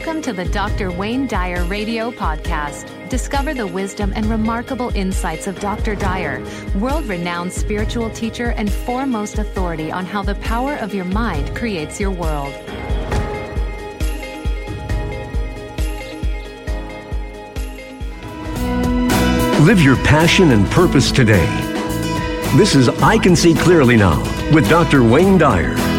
Welcome to the Dr. Wayne Dyer Radio Podcast. Discover the wisdom and remarkable insights of Dr. Dyer, world renowned spiritual teacher and foremost authority on how the power of your mind creates your world. Live your passion and purpose today. This is I Can See Clearly Now with Dr. Wayne Dyer.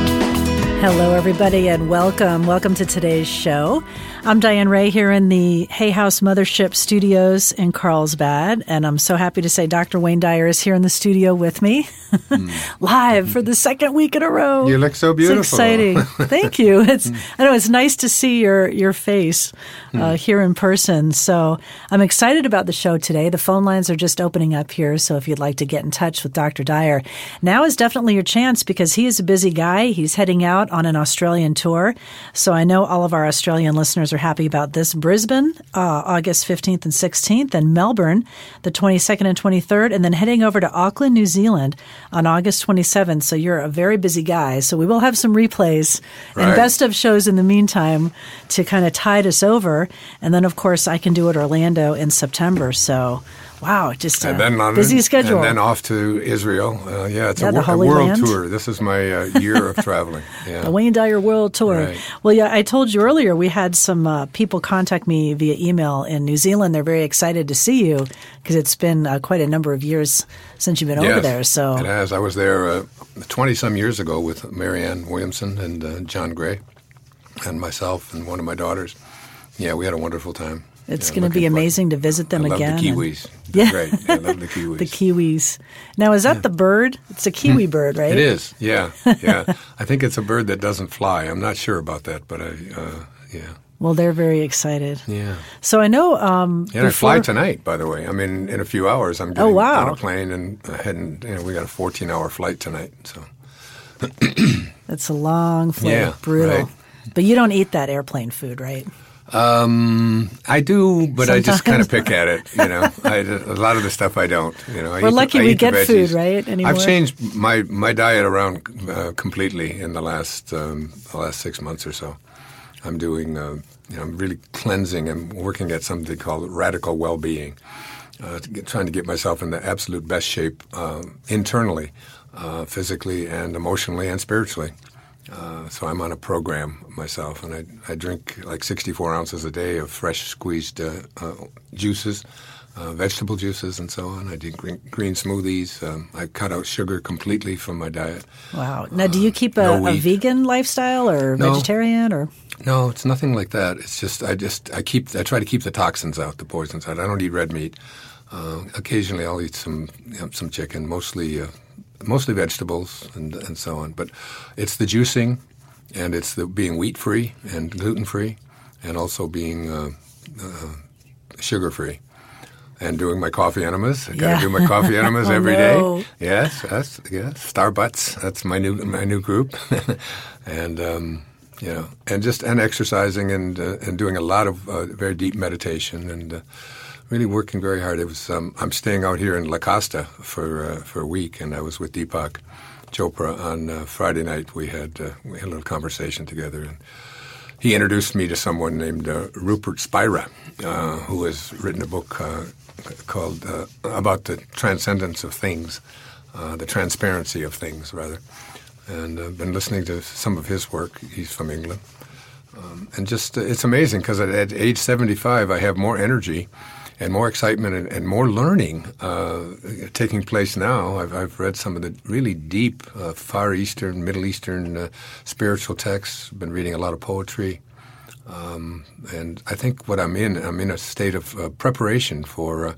Hello, everybody, and welcome. Welcome to today's show. I'm Diane Ray here in the Hay House Mothership Studios in Carlsbad, and I'm so happy to say Dr. Wayne Dyer is here in the studio with me, mm. live for the second week in a row. You look so beautiful. It's exciting. Thank you. It's I know it's nice to see your your face uh, mm. here in person. So I'm excited about the show today. The phone lines are just opening up here, so if you'd like to get in touch with Dr. Dyer, now is definitely your chance because he is a busy guy. He's heading out on an Australian tour, so I know all of our Australian listeners are happy about this. Brisbane, uh, August 15th and 16th, and Melbourne, the 22nd and 23rd, and then heading over to Auckland, New Zealand on August 27th. So you're a very busy guy. So we will have some replays right. and best of shows in the meantime to kind of tide us over. And then, of course, I can do it Orlando in September. So Wow, just a then on, busy schedule. And then off to Israel. Uh, yeah, it's yeah, a, a, world land. tour. This is my uh, year of traveling. Yeah. the Wayne Dyer World Tour. Right. Well, yeah, I told you earlier we had some uh, people contact me via email in New Zealand. They're very excited to see you because it's been uh, quite a number of years since you've been yes, over there. So it has. I was there twenty uh, some years ago with Marianne Williamson and uh, John Gray, and myself and one of my daughters. Yeah, we had a wonderful time. It's yeah, going to be amazing to visit them I love again. The Kiwis. yeah, great. I love the Kiwis. the Kiwis. Now, is that yeah. the bird? It's a Kiwi hmm. bird, right? It is. Yeah, yeah. I think it's a bird that doesn't fly. I'm not sure about that, but I, uh, yeah. Well, they're very excited. Yeah. So I know. Um, yeah, before... I fly tonight. By the way, I mean in a few hours. I'm getting oh, wow. on a plane and heading. You know, we got a 14 hour flight tonight. So. That's a long flight. Yeah, brutal. Right. But you don't eat that airplane food, right? Um, I do, but Sometimes. I just kind of pick at it. You know, I, a lot of the stuff I don't. You know, I we're lucky the, we get food right anymore. I've changed my my diet around uh, completely in the last um, the last six months or so. I'm doing, uh, you know, I'm really cleansing and working at something called radical well-being, uh, to get, trying to get myself in the absolute best shape um, internally, uh, physically and emotionally and spiritually. Uh, so I'm on a program myself, and I, I drink like 64 ounces a day of fresh squeezed uh, uh, juices, uh, vegetable juices, and so on. I do green, green smoothies. Um, I cut out sugar completely from my diet. Wow! Now, do you uh, keep a, no a vegan lifestyle or no. vegetarian or? No, it's nothing like that. It's just I just I keep I try to keep the toxins out, the poisons out. I don't eat red meat. occasionally, I'll eat some you know, some chicken, mostly mostly vegetables and, and so on. But it's the juicing and it's the being wheat free and gluten free and also being uh, uh, sugar free. And doing my coffee enemas. I gotta yeah. do my coffee enemas oh, every day. no. Yes, yes, yes. Starbutts. That's my new my new group. and um, you know, and just and exercising and uh, and doing a lot of uh, very deep meditation and uh, really working very hard. It was um, I'm staying out here in La Costa for uh, for a week, and I was with Deepak Chopra on uh, Friday night. We had uh, we had a little conversation together, and he introduced me to someone named uh, Rupert Spira, uh, who has written a book uh, called about the transcendence of things, the transparency of things, rather. And I've been listening to some of his work. He's from England. Um, and just, it's amazing because at, at age 75, I have more energy and more excitement and, and more learning uh, taking place now. I've, I've, read some of the really deep uh, Far Eastern, Middle Eastern uh, spiritual texts. Been reading a lot of poetry, um, and I think what I'm in, I'm in a state of uh, preparation for uh,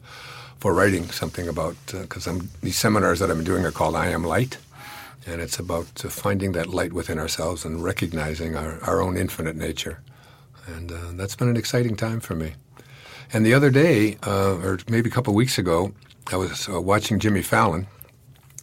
for writing something about because uh, these seminars that I'm doing are called I Am Light. And it's about finding that light within ourselves and recognizing our, our own infinite nature. And that's been an exciting time for me. And the other day, uh, or maybe a couple of weeks ago, I was uh, watching Jimmy Fallon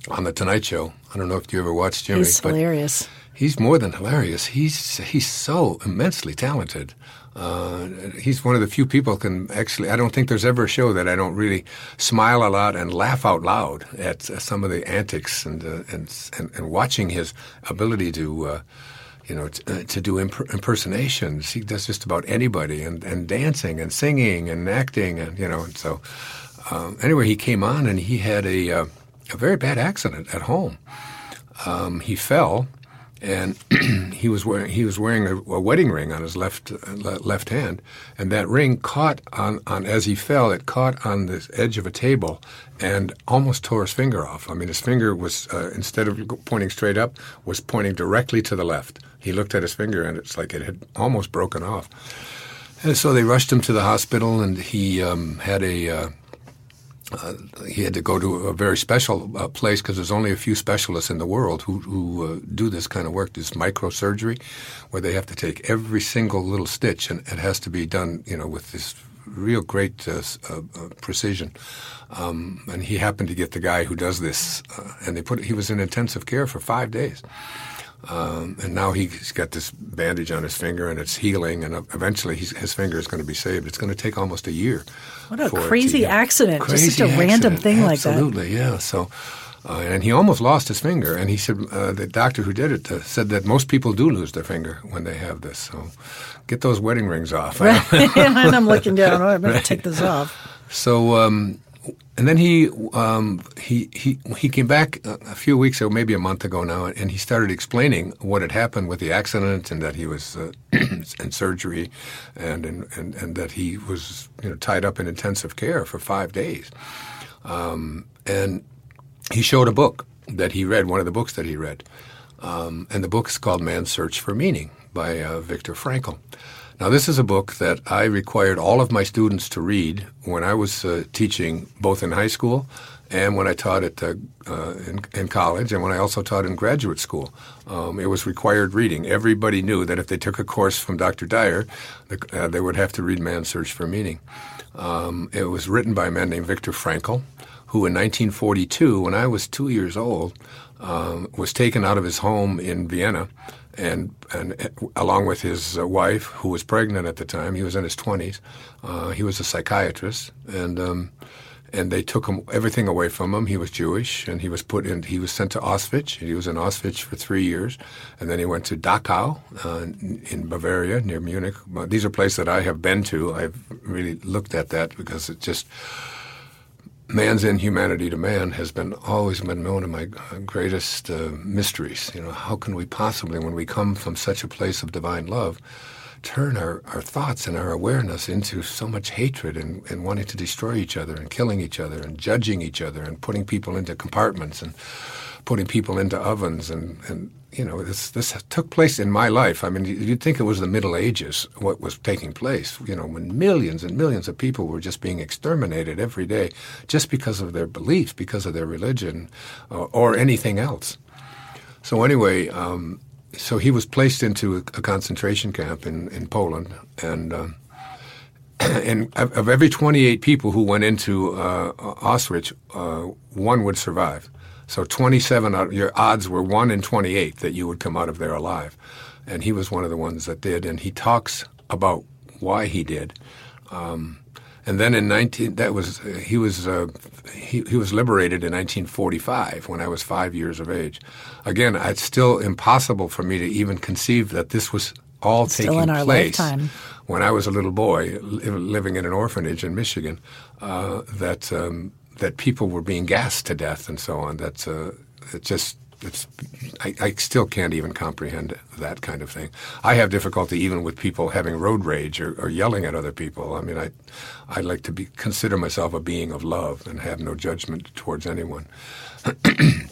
on the Tonight Show. I don't know if you ever watched Jimmy. He's hilarious. He's more than hilarious. He's he's so immensely talented. Uh, he's one of the few people can actually. I don't think there's ever a show that I don't really smile a lot and laugh out loud at uh, some of the antics and, uh, and, and and watching his ability to uh, you know, t- uh, to do imp- impersonations. He does just about anybody, and, and dancing and singing and acting, and you know. And so, um, anyway, he came on, and he had a uh, a very bad accident at home. Um, he fell, and he was wearing he was wearing a, a wedding ring on his left uh, left hand, and that ring caught on, on as he fell. It caught on the edge of a table, and almost tore his finger off. I mean, his finger was uh, instead of pointing straight up, was pointing directly to the left. He looked at his finger, and it's like it had almost broken off. And so they rushed him to the hospital, and he um, had a uh, uh, he had to go to a very special uh, place because there's only a few specialists in the world who, who uh, do this kind of work, this microsurgery, where they have to take every single little stitch, and it has to be done, you know, with this real great uh, uh, uh, precision. Um, and he happened to get the guy who does this, and they put he was in intensive care for five days. Um, and now he's got this bandage on his finger, and it's healing, and eventually his finger is going to be saved. It's going to take almost a year. What a crazy accident! Crazy Just such a accident. random thing Absolutely, like that. Absolutely, yeah. So. Uh, and he almost lost his finger. And he said uh, the doctor who did it uh, said that most people do lose their finger when they have this. So get those wedding rings off. Right. and I'm looking down. Oh, I'm going Right. to take this off. So, um, and then he um, he he he came back a, few weeks ago, maybe a month ago now, and he started explaining what had happened with the accident and that he was uh, in surgery, and, and and and that he was you know tied up in intensive care for five days, um, and he showed a book that he read, one of the books that he read, um, and the book is called Man's Search for Meaning by uh, Viktor Frankl. Now, this is a book that I required all of my students to read when I was uh, teaching both in high school and when I taught at uh, uh, in, in college and when I also taught in graduate school. Um, it was required reading. Everybody knew that if they took a course from Dr. Dyer, uh, they would have to read Man's Search for Meaning. Um, it was written by a man named Viktor Frankl, who in 1942, when I was two years old, um, was taken out of his home in Vienna and and along with his uh, wife, who was pregnant at the time, he was in his twenties. Uh, he was a psychiatrist, and um, and they took him everything away from him. He was Jewish, and he was put in. He was sent to Auschwitz. He was in Auschwitz for three years, and then he went to Dachau uh, in, Bavaria near Munich. These are places that I have been to. I've really looked at that because it just man's inhumanity to man has been always been one of my uh, greatest uh, mysteries. You know, how can we possibly, when we come from such a place of divine love, turn our, our thoughts and our awareness into so much hatred and, and wanting to destroy each other and killing each other and judging each other and putting people into compartments and putting people into ovens and, and you know this this took place in my life. I mean, you'd think it was the Middle Ages what was taking place. You know, when millions and millions of people were just being exterminated every day just because of their beliefs, because of their religion, or, or anything else. So anyway, um, so he was placed into a, a concentration camp in in Poland, and. Um, and of, of every 28 people who went into uh, Auschwitz, uh, one would survive. So 27, out, your odds were 1 in 28 that you would come out of there alive. And he was one of the ones that did. And he talks about why he did. Um, and then in 19, that was, he was, uh, he, he was liberated in 1945 when I was five years of age. Again, it's still impossible for me to even conceive that this was all taking place lifetime. when I was a little boy li- living in an orphanage in Michigan, uh, that um, that people were being gassed to death and so on. That's uh, it just it's I, I still can't even comprehend that kind of thing. I have difficulty even with people having road rage or, or yelling at other people. I mean, I I like to be consider myself a being of love and have no judgment towards anyone.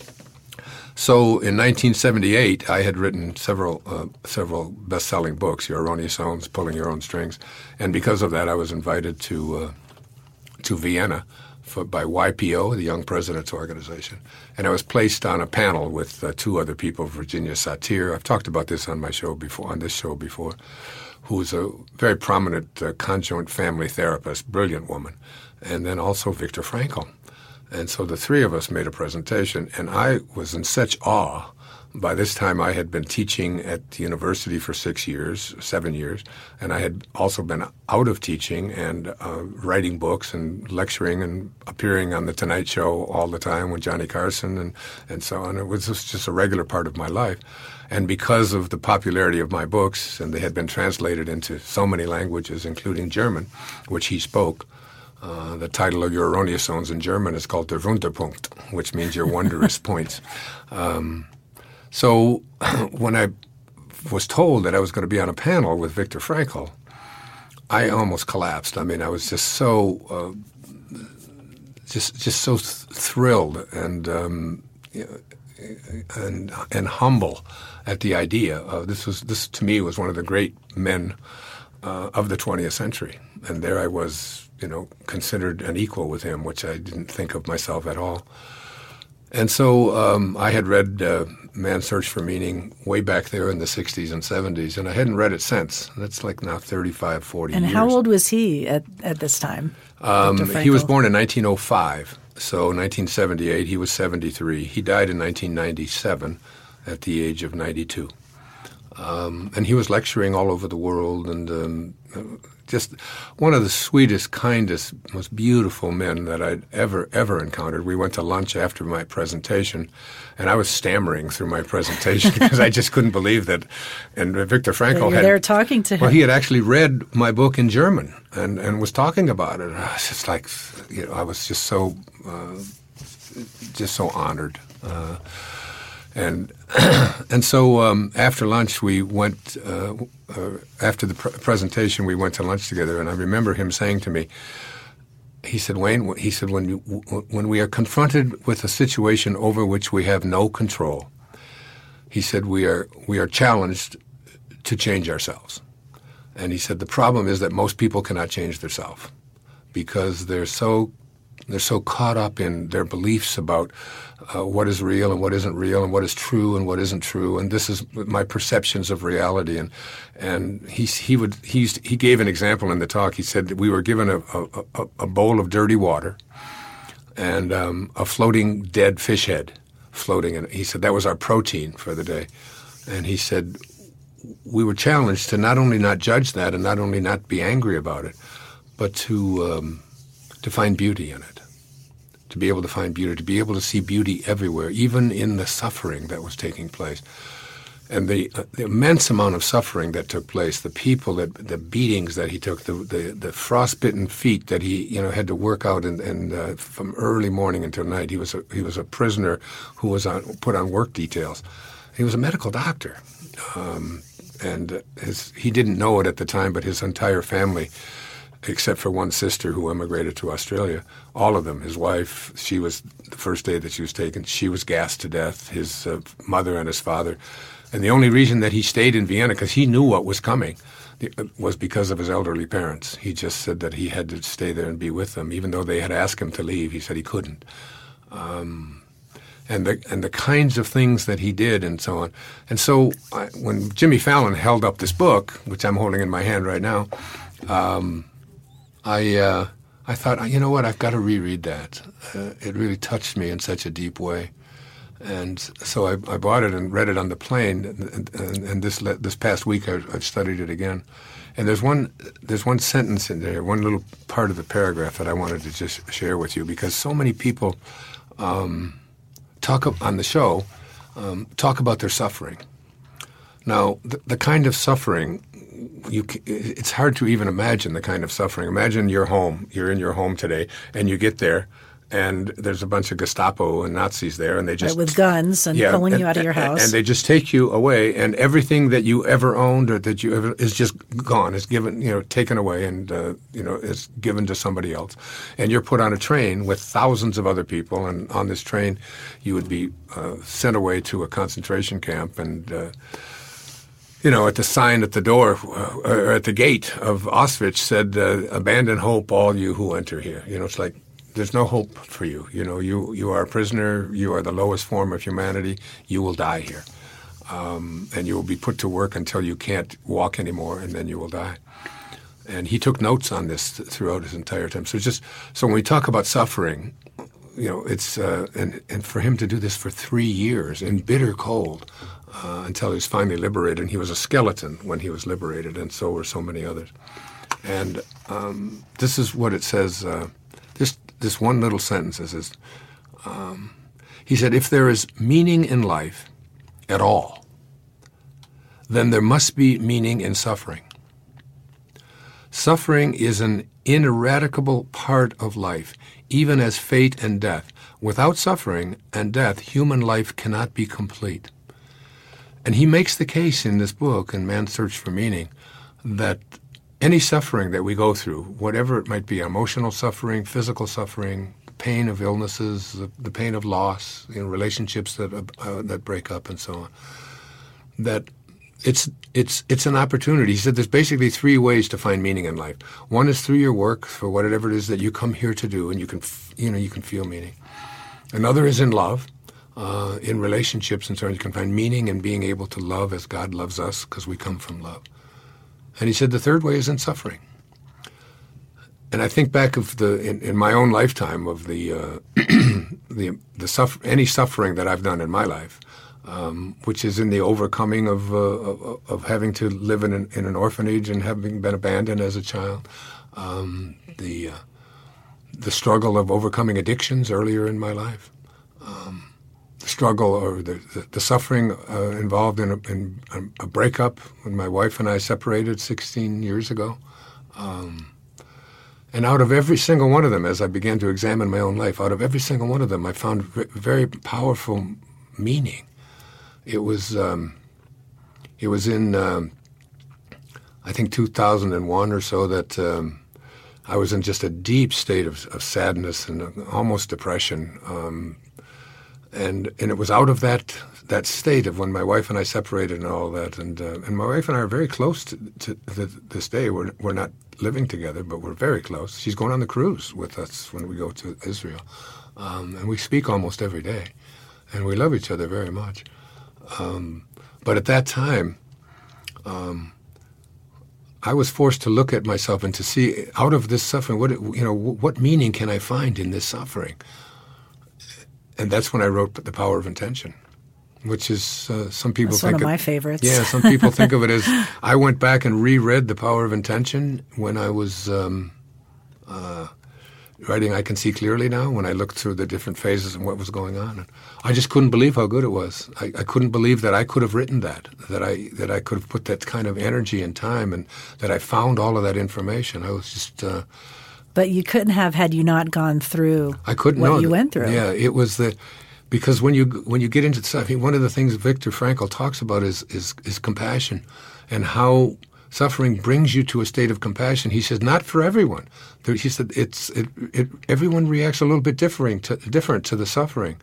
So in 1978, I had written several uh, several best-selling books, Your Erroneous Zones, Pulling Your Own Strings, and because of that, I was invited to uh, to Vienna for, by YPO, the Young Presidents Organization, and I was placed on a panel with uh, two other people, Virginia Satir. I've talked about this on my show before, on this show before, who's a very prominent uh, conjoint family therapist, brilliant woman, and then also Viktor Frankl. And so the three of us made a presentation, and I was in such awe by this time, I had been teaching at the university for six years, seven years, and I had also been out of teaching and uh, writing books and lecturing and appearing on the Tonight Show all the time with Johnny Carson and, and so on. It was just, just a regular part of my life. And because of the popularity of my books, and they had been translated into so many languages, including German, which he spoke, uh, the title of your erroneous zones in German is called Der Wunderpunkt, which means your wondrous points. Um, so when I was told that I was going to be on a panel with Viktor Frankl, I almost collapsed. I mean, I was just so uh, just just so th- thrilled and um, and and humble at the idea this was this to me was one of the great men uh, of the 20th century, and there I was, you know, considered an equal with him, which I didn't think of myself at all. And so um, I had read uh, Man's Search for Meaning way back there in the 60s and 70s, and I hadn't read it since. That's like now 35, 40 and years. how old was he at, at this time? Um, he was born in 1905, so 1978, he was 73. He died in 1997 at the age of 92. Um, and he was lecturing all over the world and um, just one of the sweetest, kindest, most beautiful men that I'd ever, ever encountered. We went to lunch after my presentation, and I was stammering through my presentation because I just couldn't believe that. And Viktor Frankl had there talking to him. well, he had actually read my book in German and, and was talking about it. I was just like, you know, I was just so, uh, just so honored. Uh, and and so um, after lunch, we went. Uh, uh, after the pr- presentation, we went to lunch together, and I remember him saying to me, he said, Wayne, he said, when, you, when we are confronted with a situation over which we have no control, he said, we are, we are challenged to change ourselves. And he said, the problem is that most people cannot change themselves because they're so, they're so caught up in their beliefs about uh, what is real and what isn't real and what is true and what isn't true. And this is my perceptions of reality. And, and he, he, would, he, used, he gave an example in the talk. He said that we were given a, a, a bowl of dirty water and um, a floating dead fish head floating in it. He said that was our protein for the day. And he said we were challenged to not only not judge that and not only not be angry about it, but to, um, to find beauty in it. To be able to find beauty, to be able to see beauty everywhere, even in the suffering that was taking place. And the, uh, the immense amount of suffering that took place, the people, that, the beatings that he took, the, the, the frostbitten feet that he you know had to work out and, uh, from early morning until night. He was a, he was a prisoner who was on, put on work details. He was a medical doctor, um, and his, he didn't know it at the time, but his entire family, except for one sister who emigrated to Australia, all of them, his wife, she was the first day that she was taken, she was gassed to death. His uh, mother and his father. And the only reason that he stayed in Vienna, because he knew what was coming, was because of his elderly parents. He just said that he had to stay there and be with them, even though they had asked him to leave. He said he couldn't. Um, and the and the kinds of things that he did, and so on. And so, I, when Jimmy Fallon held up this book, which I'm holding in my hand right now, um, I uh, I thought, you know what, I've got to reread that. Uh, it really touched me in such a deep way. And so I, I, bought it and read it on the plane. And, and, and this this past week I, have studied it again. And there's one there's one sentence in there, one little part of the paragraph that I wanted to just share with you because so many people um, talk on the show um, talk about their suffering. Now the, the kind of suffering you it's hard to even imagine the kind of suffering. Imagine your home. You're in your home today, and you get there and there's a bunch of Gestapo and Nazis there, and they just right, with guns and yeah, pulling and, you out of your house, and they just take you away, and everything that you ever owned or that you ever is just gone, is given, you know, taken away, and uh, you know, is given to somebody else, and you're put on a train with thousands of other people, and on this train, you would be uh, sent away to a concentration camp, and. Uh, you know, at the sign at the door uh, or at the gate of Auschwitz said, uh, "Abandon hope, all you who enter here." You know, it's like there's no hope for you. You know, you you are a prisoner. You are the lowest form of humanity. You will die here, um, and you will be put to work until you can't walk anymore, and then you will die. And he took notes on this th- throughout his entire time. So just so when we talk about suffering, you know, it's uh, and and for him to do this for three years in bitter cold uh, until he was finally liberated. And he was a skeleton when he was liberated, and so were so many others. And um, this is what it says. Uh, this this one little sentence is, um, he said, if there is meaning in life at all, then there must be meaning in suffering. Suffering is an ineradicable part of life, even as fate and death. Without suffering and death, human life cannot be complete. And he makes the case in this book, in Man's Search for Meaning, that any suffering that we go through, whatever it might be, emotional suffering, physical suffering, pain of illnesses, the, pain of loss, you know, relationships that uh, that break up, and so on, that it's it's it's an opportunity. He said there's basically three ways to find meaning in life. One is through your work for whatever it is that you come here to do, and you can you know you can feel meaning. Another is in love, uh, in relationships, and so on. You can find meaning in being able to love as God loves us because we come from love. And he said the third way is in suffering. And I think back of the in, in my own lifetime of the uh, the the suffer, any suffering that I've done in my life, um, which is in the overcoming of, uh, of, of having to live in an, in an orphanage and having been abandoned as a child, um, the uh, the struggle of overcoming addictions earlier in my life, um, struggle or the, the, suffering uh, involved in a, in a, breakup when my wife and I separated 16 years ago. Um, and out of every single one of them, as I began to examine my own life, out of every single one of them, I found very powerful meaning. It was um, it was in um, I think 2001 or so that um, I was in just a deep state of, of sadness and almost depression, um, and and it was out of that that state of when my wife and I separated and all that, and uh, and my wife and I are very close to, to, this day. We're we're not living together, but we're very close. She's going on the cruise with us when we go to Israel, um, and we speak almost every day, and we love each other very much. Um, but at that time, um, I was forced to look at myself and to see out of this suffering, what you know, what meaning can I find in this suffering? And that's when I wrote "The Power of Intention." which is uh, some people That's think one of it, my favorites. Yeah, some people think of it as I went back and reread The Power of Intention when I was um, uh, writing I Can See Clearly Now, when I looked through the different phases and what was going on. And I just couldn't believe how good it was. I, I, couldn't believe that I could have written that, that I that I could have put that kind of energy and time, and that I found all of that information. I was just. Uh, but you couldn't have had you not gone through I couldn't what know you that- went through. Yeah, it was the because when you when you get into stuff, I mean, one of the things Viktor Frankl talks about is is is compassion, and how suffering brings you to a state of compassion. He says not for everyone. He said it's it, it everyone reacts a little bit differing to, different to the suffering.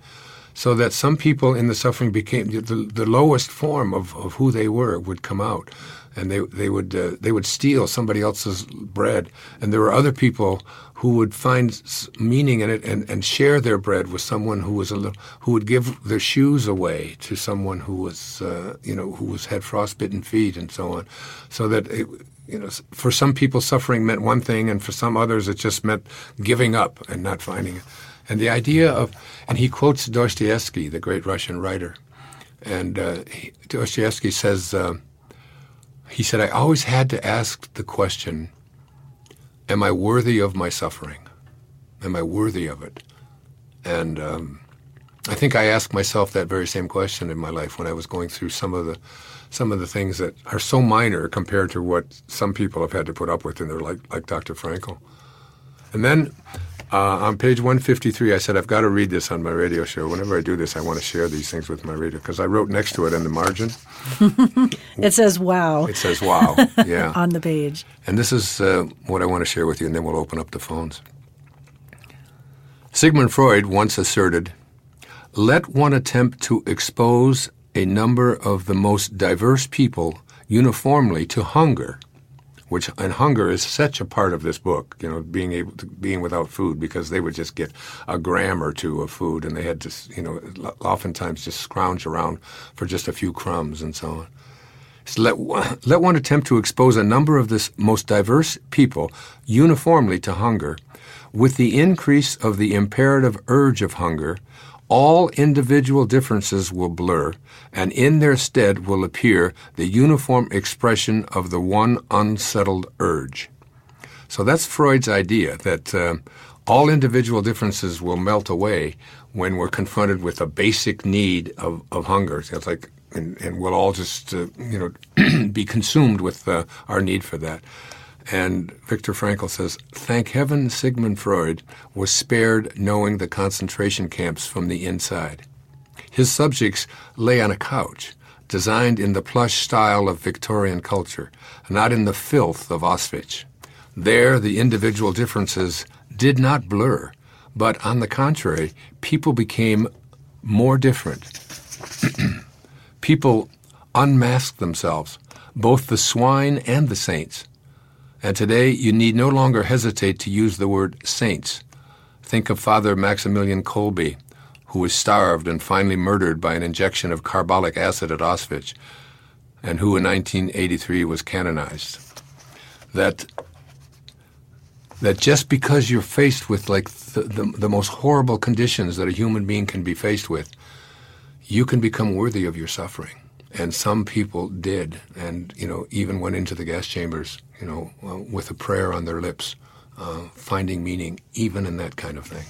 So that some people in the suffering became the, the lowest form of, of who they were would come out, and they they would uh, they would steal somebody else's bread, and there were other people who would find meaning in it and, and share their bread with someone who was a little, who would give their shoes away to someone who was uh, you know who was had frostbitten feet and so on, so that it, you know for some people suffering meant one thing and for some others it just meant giving up and not finding it, and the idea of and he quotes Dostoevsky, the great Russian writer, and uh, he, Dostoevsky says. Uh, he said, I always had to ask the question, Am I worthy of my suffering? Am I worthy of it? And um, I think I asked myself that very same question in my life when I was going through some of the some of the things that are so minor compared to what some people have had to put up with in their life, like Dr. Frankl. And then uh, on page 153, I said, I've got to read this on my radio show. Whenever I do this, I want to share these things with my reader because I wrote next to it in the margin. It says "Wow" It says, wow. Yeah. on the page. And this is uh, what I want to share with you, and then we'll open up the phones. Sigmund Freud once asserted let one attempt to expose a number of the most diverse people uniformly to hunger, which and hunger is such a part of this book, you know, being able to being without food because they would just get a gram or two of food and they had to, you know, oftentimes just scrounge around for just a few crumbs and so on. So let, let one attempt to expose a number of this most diverse people uniformly to hunger with the increase of the imperative urge of hunger, all individual differences will blur, and in their stead will appear the uniform expression of the one unsettled urge. So that's Freud's idea that uh, all individual differences will melt away when we're confronted with a basic need of, of hunger. So it's like, and, and we'll all just, uh, you know, be consumed with uh, our need for that. And Viktor Frankl says, Thank heaven Sigmund Freud was spared knowing the concentration camps from the inside. His subjects lay on a couch, designed in the plush style of Victorian culture, not in the filth of Auschwitz. There, the individual differences did not blur, but on the contrary, people became more different. people unmasked themselves, both the swine and the saints. And today, you need no longer hesitate to use the word saints. Think of Father Maximilian Kolbe, who was starved and finally murdered by an injection of carbolic acid at Auschwitz, and who in 1983 was canonized. That that just because you're faced with like the, the, the, most horrible conditions that a human being can be faced with, you can become worthy of your suffering. And some people did, and you know, even went into the gas chambers, you know, uh, with a prayer on their lips, uh, finding meaning even in that kind of thing.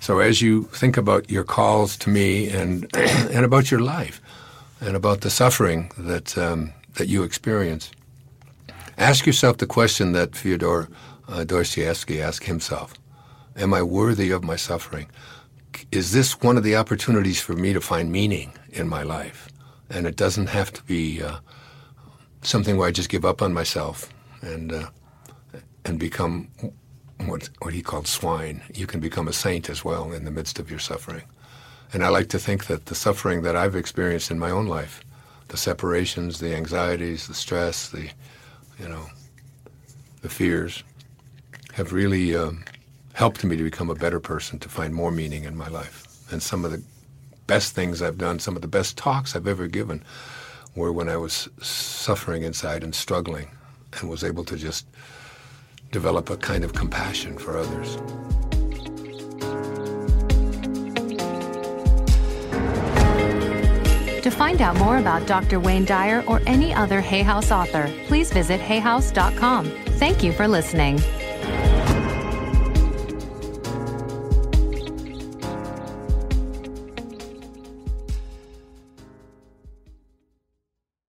So as you think about your calls to me and and about your life, and about the suffering that um, that you experience, ask yourself the question that Fyodor uh, Dostoevsky asked himself Am I worthy of my suffering? Is this one of the opportunities for me to find meaning in my life? And it doesn't have to be uh, something where I just give up on myself and uh, and become what what he called swine. You can become a saint as well in the midst of your suffering. And I like to think that the suffering that I've experienced in my own life, the separations, the anxieties, the stress, the you know, the fears, have really um, helped me to become a better person, to find more meaning in my life. And some of the best things I've done, some of the best talks I've ever given, were when I was suffering inside and struggling and was able to just develop a kind of compassion for others. To find out more about Dr. Wayne Dyer or any other Hay House author, please visit hayhouse.com. Thank you for listening.